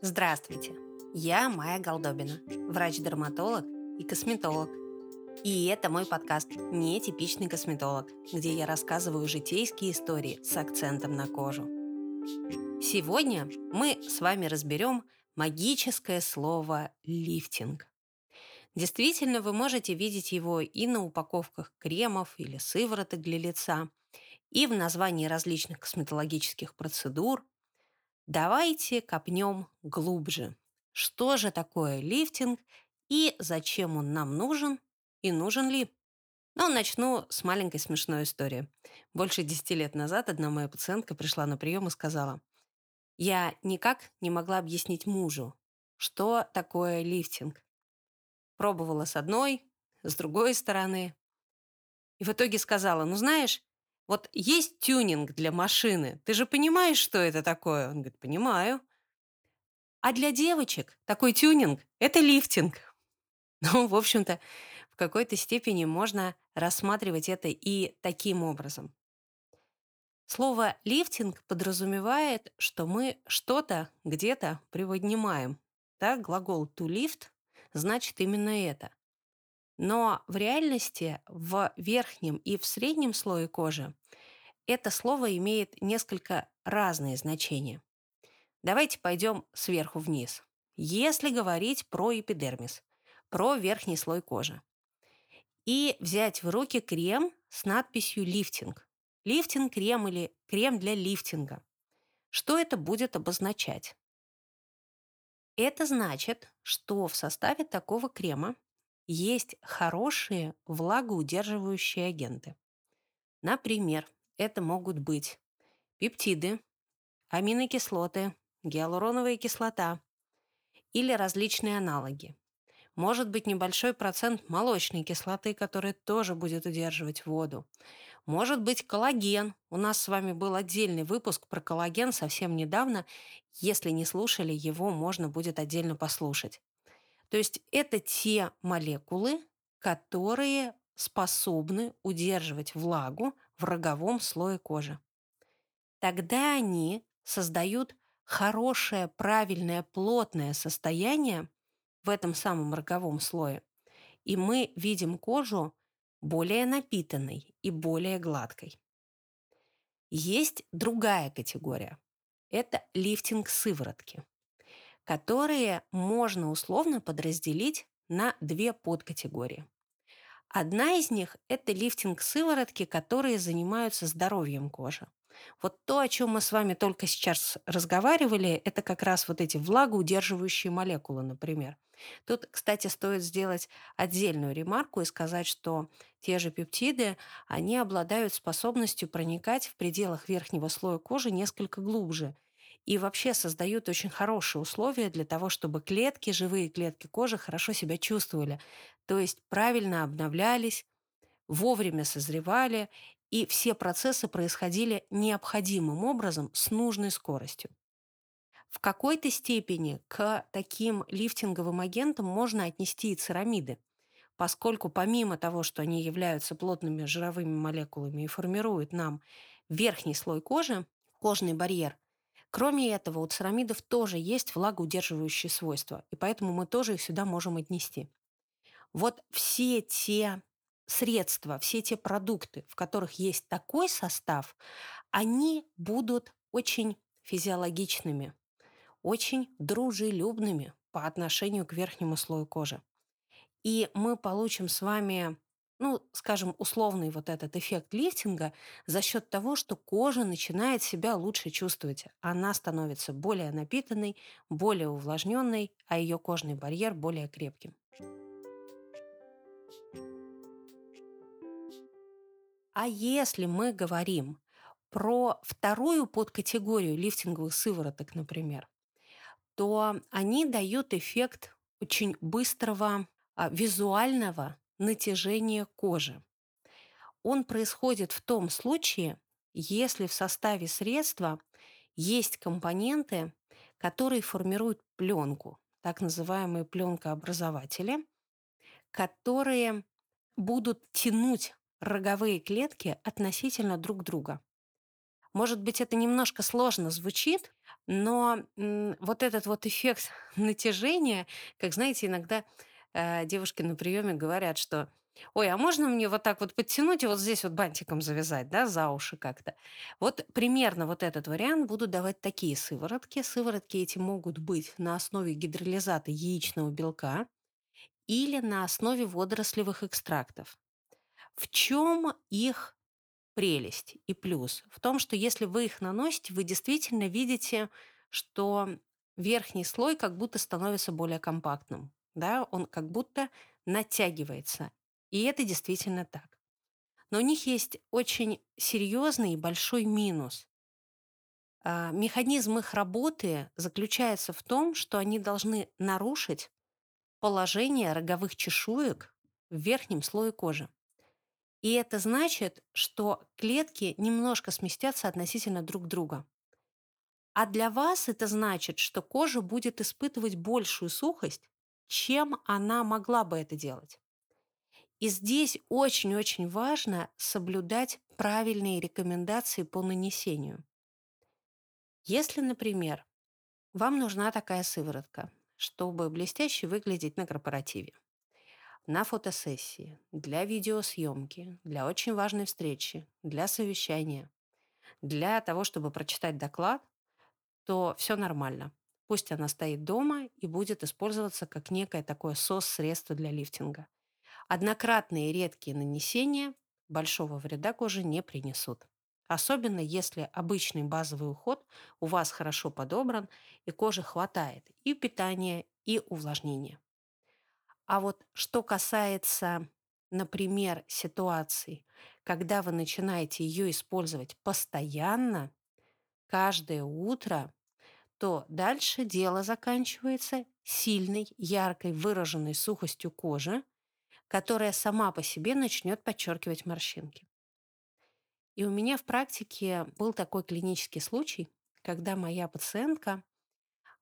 Здравствуйте! Я Майя Голдобина, врач-дерматолог и косметолог. И это мой подкаст «Нетипичный косметолог», где я рассказываю житейские истории с акцентом на кожу. Сегодня мы с вами разберем магическое слово «лифтинг». Действительно, вы можете видеть его и на упаковках кремов или сывороток для лица, и в названии различных косметологических процедур. Давайте копнем глубже. Что же такое лифтинг и зачем он нам нужен и нужен ли? Ну, начну с маленькой смешной истории. Больше десяти лет назад одна моя пациентка пришла на прием и сказала, я никак не могла объяснить мужу, что такое лифтинг. Пробовала с одной, с другой стороны. И в итоге сказала, ну знаешь, вот есть тюнинг для машины. Ты же понимаешь, что это такое? Он говорит, понимаю. А для девочек такой тюнинг – это лифтинг. Ну, в общем-то, в какой-то степени можно рассматривать это и таким образом. Слово «лифтинг» подразумевает, что мы что-то где-то приподнимаем. Так, глагол «to lift» значит именно это. Но в реальности в верхнем и в среднем слое кожи это слово имеет несколько разные значения. Давайте пойдем сверху вниз. Если говорить про эпидермис, про верхний слой кожи, и взять в руки крем с надписью «лифтинг», лифтинг крем или крем для лифтинга, что это будет обозначать? Это значит, что в составе такого крема есть хорошие влагоудерживающие агенты. Например, это могут быть пептиды, аминокислоты, гиалуроновая кислота или различные аналоги. Может быть небольшой процент молочной кислоты, который тоже будет удерживать воду. Может быть коллаген. У нас с вами был отдельный выпуск про коллаген совсем недавно. Если не слушали, его можно будет отдельно послушать. То есть это те молекулы, которые способны удерживать влагу в роговом слое кожи. Тогда они создают хорошее, правильное, плотное состояние в этом самом роговом слое, и мы видим кожу более напитанной и более гладкой. Есть другая категория. Это лифтинг сыворотки которые можно условно подразделить на две подкатегории. Одна из них – это лифтинг сыворотки, которые занимаются здоровьем кожи. Вот то, о чем мы с вами только сейчас разговаривали, это как раз вот эти влагоудерживающие молекулы, например. Тут, кстати, стоит сделать отдельную ремарку и сказать, что те же пептиды, они обладают способностью проникать в пределах верхнего слоя кожи несколько глубже – и вообще создают очень хорошие условия для того, чтобы клетки, живые клетки кожи хорошо себя чувствовали, то есть правильно обновлялись, вовремя созревали, и все процессы происходили необходимым образом с нужной скоростью. В какой-то степени к таким лифтинговым агентам можно отнести и церамиды, поскольку помимо того, что они являются плотными жировыми молекулами и формируют нам верхний слой кожи, кожный барьер – Кроме этого, у церамидов тоже есть влагоудерживающие свойства, и поэтому мы тоже их сюда можем отнести. Вот все те средства, все те продукты, в которых есть такой состав, они будут очень физиологичными, очень дружелюбными по отношению к верхнему слою кожи. И мы получим с вами ну, скажем, условный вот этот эффект лифтинга за счет того, что кожа начинает себя лучше чувствовать. Она становится более напитанной, более увлажненной, а ее кожный барьер более крепким. А если мы говорим про вторую подкатегорию лифтинговых сывороток, например, то они дают эффект очень быстрого а, визуального натяжение кожи. Он происходит в том случае, если в составе средства есть компоненты, которые формируют пленку, так называемые пленкообразователи, которые будут тянуть роговые клетки относительно друг друга. Может быть, это немножко сложно звучит, Но вот этот вот эффект натяжения, как знаете, иногда э, девушки на приеме говорят, что Ой, а можно мне вот так вот подтянуть и вот здесь вот бантиком завязать, да, за уши как-то? Вот примерно вот этот вариант будут давать такие сыворотки. Сыворотки эти могут быть на основе гидролизата яичного белка или на основе водорослевых экстрактов. В чем их прелесть и плюс? В том, что если вы их наносите, вы действительно видите, что верхний слой как будто становится более компактным. Да? Он как будто натягивается. И это действительно так. Но у них есть очень серьезный и большой минус. А, Механизм их работы заключается в том, что они должны нарушить положение роговых чешуек в верхнем слое кожи. И это значит, что клетки немножко сместятся относительно друг друга. А для вас это значит, что кожа будет испытывать большую сухость, чем она могла бы это делать. И здесь очень-очень важно соблюдать правильные рекомендации по нанесению. Если, например, вам нужна такая сыворотка, чтобы блестяще выглядеть на корпоративе, на фотосессии, для видеосъемки, для очень важной встречи, для совещания, для того, чтобы прочитать доклад, то все нормально. Пусть она стоит дома и будет использоваться как некое такое сос-средство для лифтинга. Однократные редкие нанесения большого вреда коже не принесут. Особенно если обычный базовый уход у вас хорошо подобран и кожи хватает и питания, и увлажнения. А вот что касается, например, ситуаций, когда вы начинаете ее использовать постоянно, каждое утро, то дальше дело заканчивается сильной, яркой, выраженной сухостью кожи, которая сама по себе начнет подчеркивать морщинки. И у меня в практике был такой клинический случай, когда моя пациентка,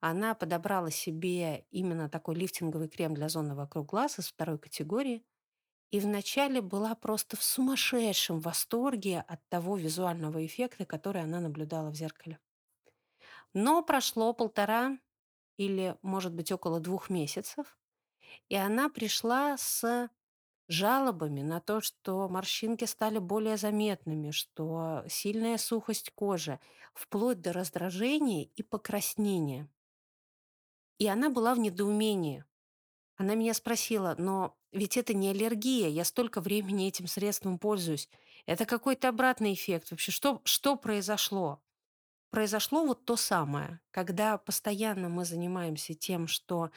она подобрала себе именно такой лифтинговый крем для зоны вокруг глаз из второй категории, и вначале была просто в сумасшедшем восторге от того визуального эффекта, который она наблюдала в зеркале. Но прошло полтора или, может быть, около двух месяцев, и она пришла с жалобами на то, что морщинки стали более заметными, что сильная сухость кожи, вплоть до раздражения и покраснения. И она была в недоумении. Она меня спросила, но ведь это не аллергия, я столько времени этим средством пользуюсь. Это какой-то обратный эффект. Вообще, что, что произошло? Произошло вот то самое, когда постоянно мы занимаемся тем, что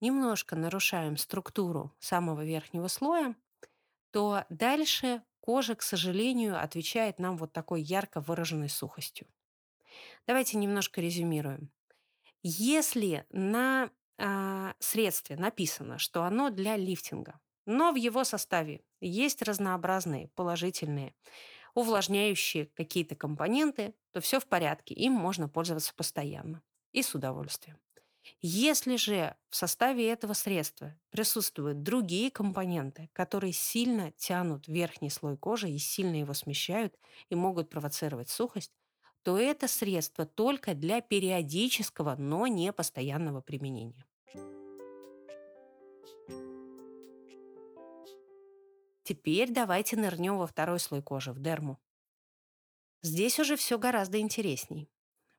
немножко нарушаем структуру самого верхнего слоя, то дальше кожа, к сожалению, отвечает нам вот такой ярко выраженной сухостью. Давайте немножко резюмируем. Если на а, средстве написано, что оно для лифтинга, но в его составе есть разнообразные положительные увлажняющие какие-то компоненты, то все в порядке, им можно пользоваться постоянно и с удовольствием. Если же в составе этого средства присутствуют другие компоненты, которые сильно тянут верхний слой кожи и сильно его смещают и могут провоцировать сухость, то это средство только для периодического, но не постоянного применения. Теперь давайте нырнем во второй слой кожи, в дерму. Здесь уже все гораздо интересней,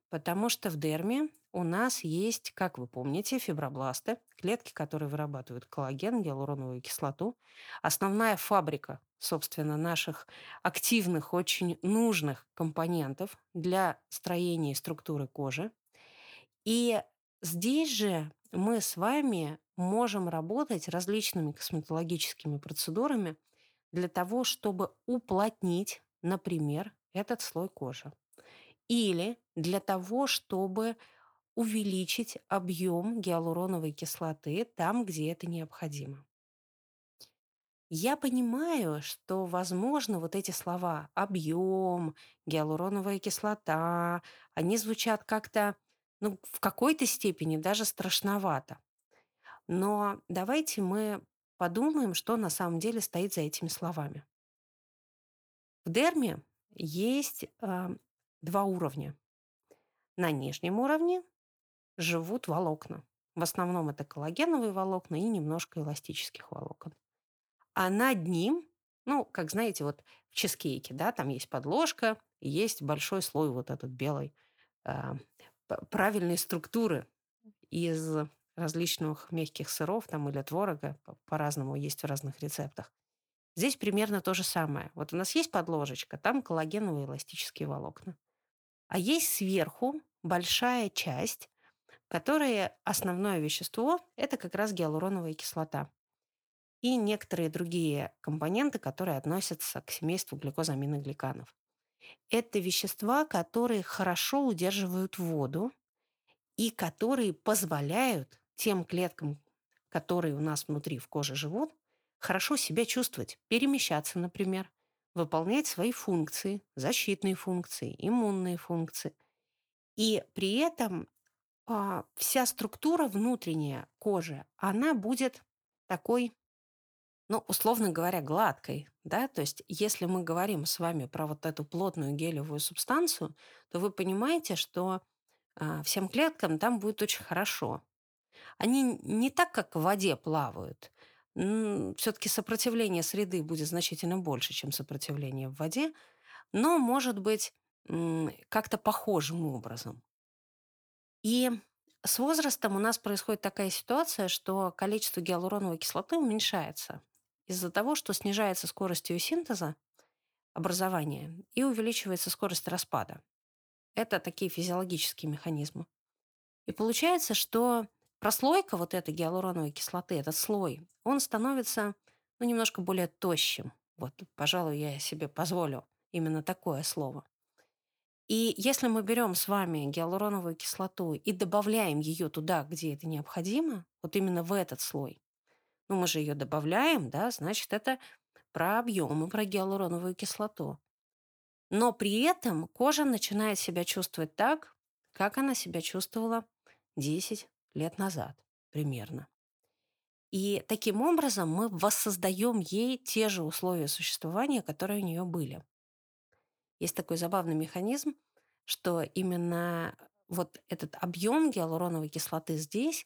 потому что в дерме у нас есть, как вы помните, фибробласты, клетки, которые вырабатывают коллаген, гиалуроновую кислоту. Основная фабрика, собственно, наших активных, очень нужных компонентов для строения и структуры кожи. И здесь же мы с вами можем работать различными косметологическими процедурами для того, чтобы уплотнить, например, этот слой кожи. Или для того, чтобы увеличить объем гиалуроновой кислоты там, где это необходимо. Я понимаю, что, возможно, вот эти слова объем, гиалуроновая кислота, они звучат как-то, ну, в какой-то степени даже страшновато. Но давайте мы подумаем, что на самом деле стоит за этими словами. В дерме есть э, два уровня. На нижнем уровне живут волокна. В основном это коллагеновые волокна и немножко эластических волокон. А над ним, ну, как знаете, вот в чизкейке, да, там есть подложка, есть большой слой вот этот белой э, правильной структуры из различных мягких сыров там или творога, по-разному есть в разных рецептах. Здесь примерно то же самое. Вот у нас есть подложечка, там коллагеновые эластические волокна. А есть сверху большая часть, которая основное вещество – это как раз гиалуроновая кислота и некоторые другие компоненты, которые относятся к семейству глюкозаминогликанов. Это вещества, которые хорошо удерживают воду и которые позволяют тем клеткам, которые у нас внутри в коже живут, хорошо себя чувствовать, перемещаться, например, выполнять свои функции, защитные функции, иммунные функции. И при этом а, вся структура внутренняя кожи, она будет такой, ну, условно говоря, гладкой. Да? То есть если мы говорим с вами про вот эту плотную гелевую субстанцию, то вы понимаете, что а, всем клеткам там будет очень хорошо. Они не так, как в воде плавают. Все-таки сопротивление среды будет значительно больше, чем сопротивление в воде, но может быть как-то похожим образом. И с возрастом у нас происходит такая ситуация, что количество гиалуроновой кислоты уменьшается из-за того, что снижается скорость ее синтеза, образования, и увеличивается скорость распада. Это такие физиологические механизмы. И получается, что прослойка вот этой гиалуроновой кислоты, этот слой, он становится ну, немножко более тощим. Вот, пожалуй, я себе позволю именно такое слово. И если мы берем с вами гиалуроновую кислоту и добавляем ее туда, где это необходимо, вот именно в этот слой, ну мы же ее добавляем, да, значит, это про объем и про гиалуроновую кислоту. Но при этом кожа начинает себя чувствовать так, как она себя чувствовала 10 лет назад примерно. И таким образом мы воссоздаем ей те же условия существования, которые у нее были. Есть такой забавный механизм, что именно вот этот объем гиалуроновой кислоты здесь,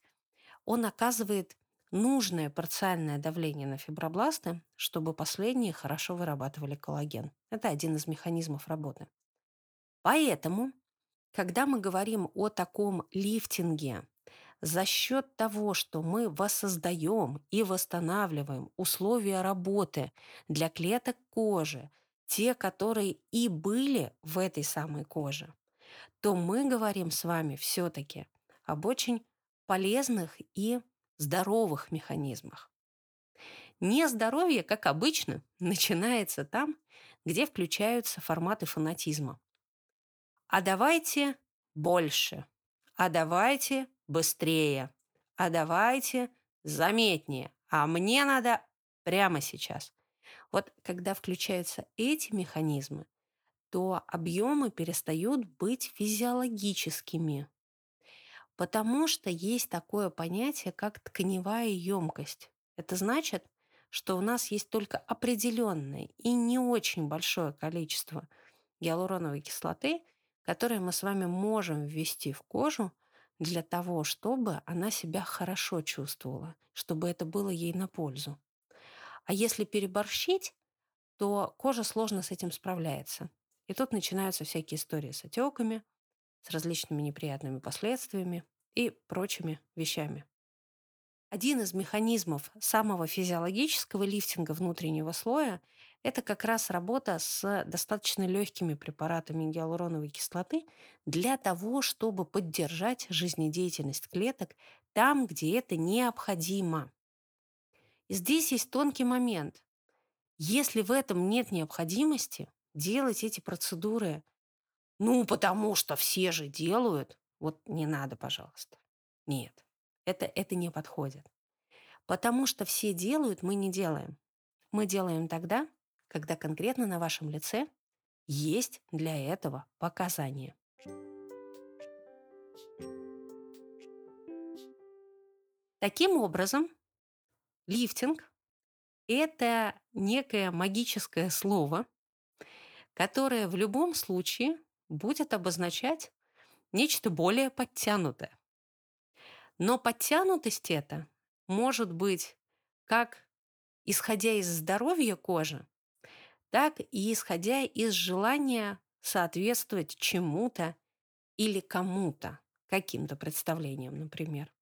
он оказывает нужное парциальное давление на фибробласты, чтобы последние хорошо вырабатывали коллаген. Это один из механизмов работы. Поэтому, когда мы говорим о таком лифтинге за счет того, что мы воссоздаем и восстанавливаем условия работы для клеток кожи, те, которые и были в этой самой коже, то мы говорим с вами все-таки об очень полезных и здоровых механизмах. Нездоровье, как обычно, начинается там, где включаются форматы фанатизма. А давайте больше, а давайте быстрее, а давайте заметнее, а мне надо прямо сейчас. Вот когда включаются эти механизмы, то объемы перестают быть физиологическими. Потому что есть такое понятие, как тканевая емкость. Это значит, что у нас есть только определенное и не очень большое количество гиалуроновой кислоты, которое мы с вами можем ввести в кожу для того, чтобы она себя хорошо чувствовала, чтобы это было ей на пользу. А если переборщить, то кожа сложно с этим справляется. И тут начинаются всякие истории с отеками, с различными неприятными последствиями и прочими вещами. Один из механизмов самого физиологического лифтинга внутреннего слоя – это как раз работа с достаточно легкими препаратами гиалуроновой кислоты для того, чтобы поддержать жизнедеятельность клеток там, где это необходимо. И здесь есть тонкий момент. Если в этом нет необходимости делать эти процедуры, ну, потому что все же делают, вот не надо, пожалуйста. Нет, это, это не подходит. Потому что все делают, мы не делаем. Мы делаем тогда, когда конкретно на вашем лице есть для этого показания. Таким образом, лифтинг – это некое магическое слово, которое в любом случае будет обозначать нечто более подтянутое. Но подтянутость это может быть как исходя из здоровья кожи, так и исходя из желания соответствовать чему-то или кому-то, каким-то представлениям, например.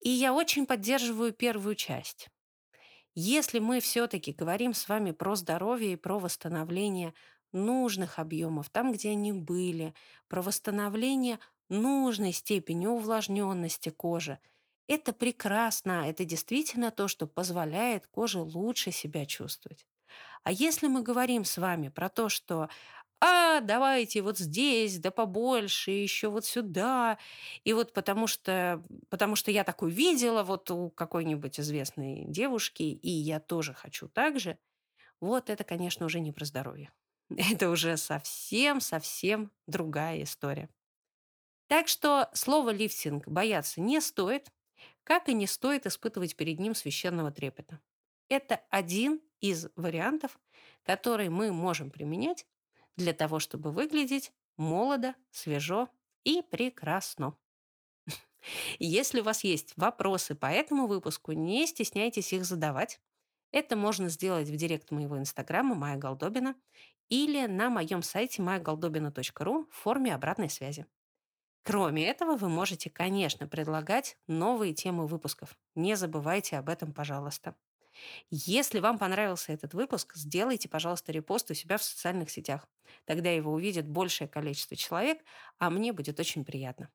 И я очень поддерживаю первую часть. Если мы все-таки говорим с вами про здоровье и про восстановление нужных объемов там, где они были, про восстановление нужной степени увлажненности кожи, это прекрасно, это действительно то, что позволяет коже лучше себя чувствовать. А если мы говорим с вами про то, что а давайте вот здесь, да побольше, еще вот сюда. И вот потому что, потому что я такую видела вот у какой-нибудь известной девушки, и я тоже хочу так же, вот это, конечно, уже не про здоровье. Это уже совсем-совсем другая история. Так что слово лифтинг бояться не стоит, как и не стоит испытывать перед ним священного трепета. Это один из вариантов, который мы можем применять для того, чтобы выглядеть молодо, свежо и прекрасно. Если у вас есть вопросы по этому выпуску, не стесняйтесь их задавать. Это можно сделать в директ моего инстаграма Майя Голдобина или на моем сайте mayagoldobina.ru в форме обратной связи. Кроме этого, вы можете, конечно, предлагать новые темы выпусков. Не забывайте об этом, пожалуйста. Если вам понравился этот выпуск, сделайте, пожалуйста, репост у себя в социальных сетях. Тогда его увидит большее количество человек, а мне будет очень приятно.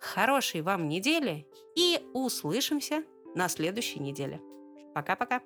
Хорошей вам недели и услышимся на следующей неделе. Пока-пока.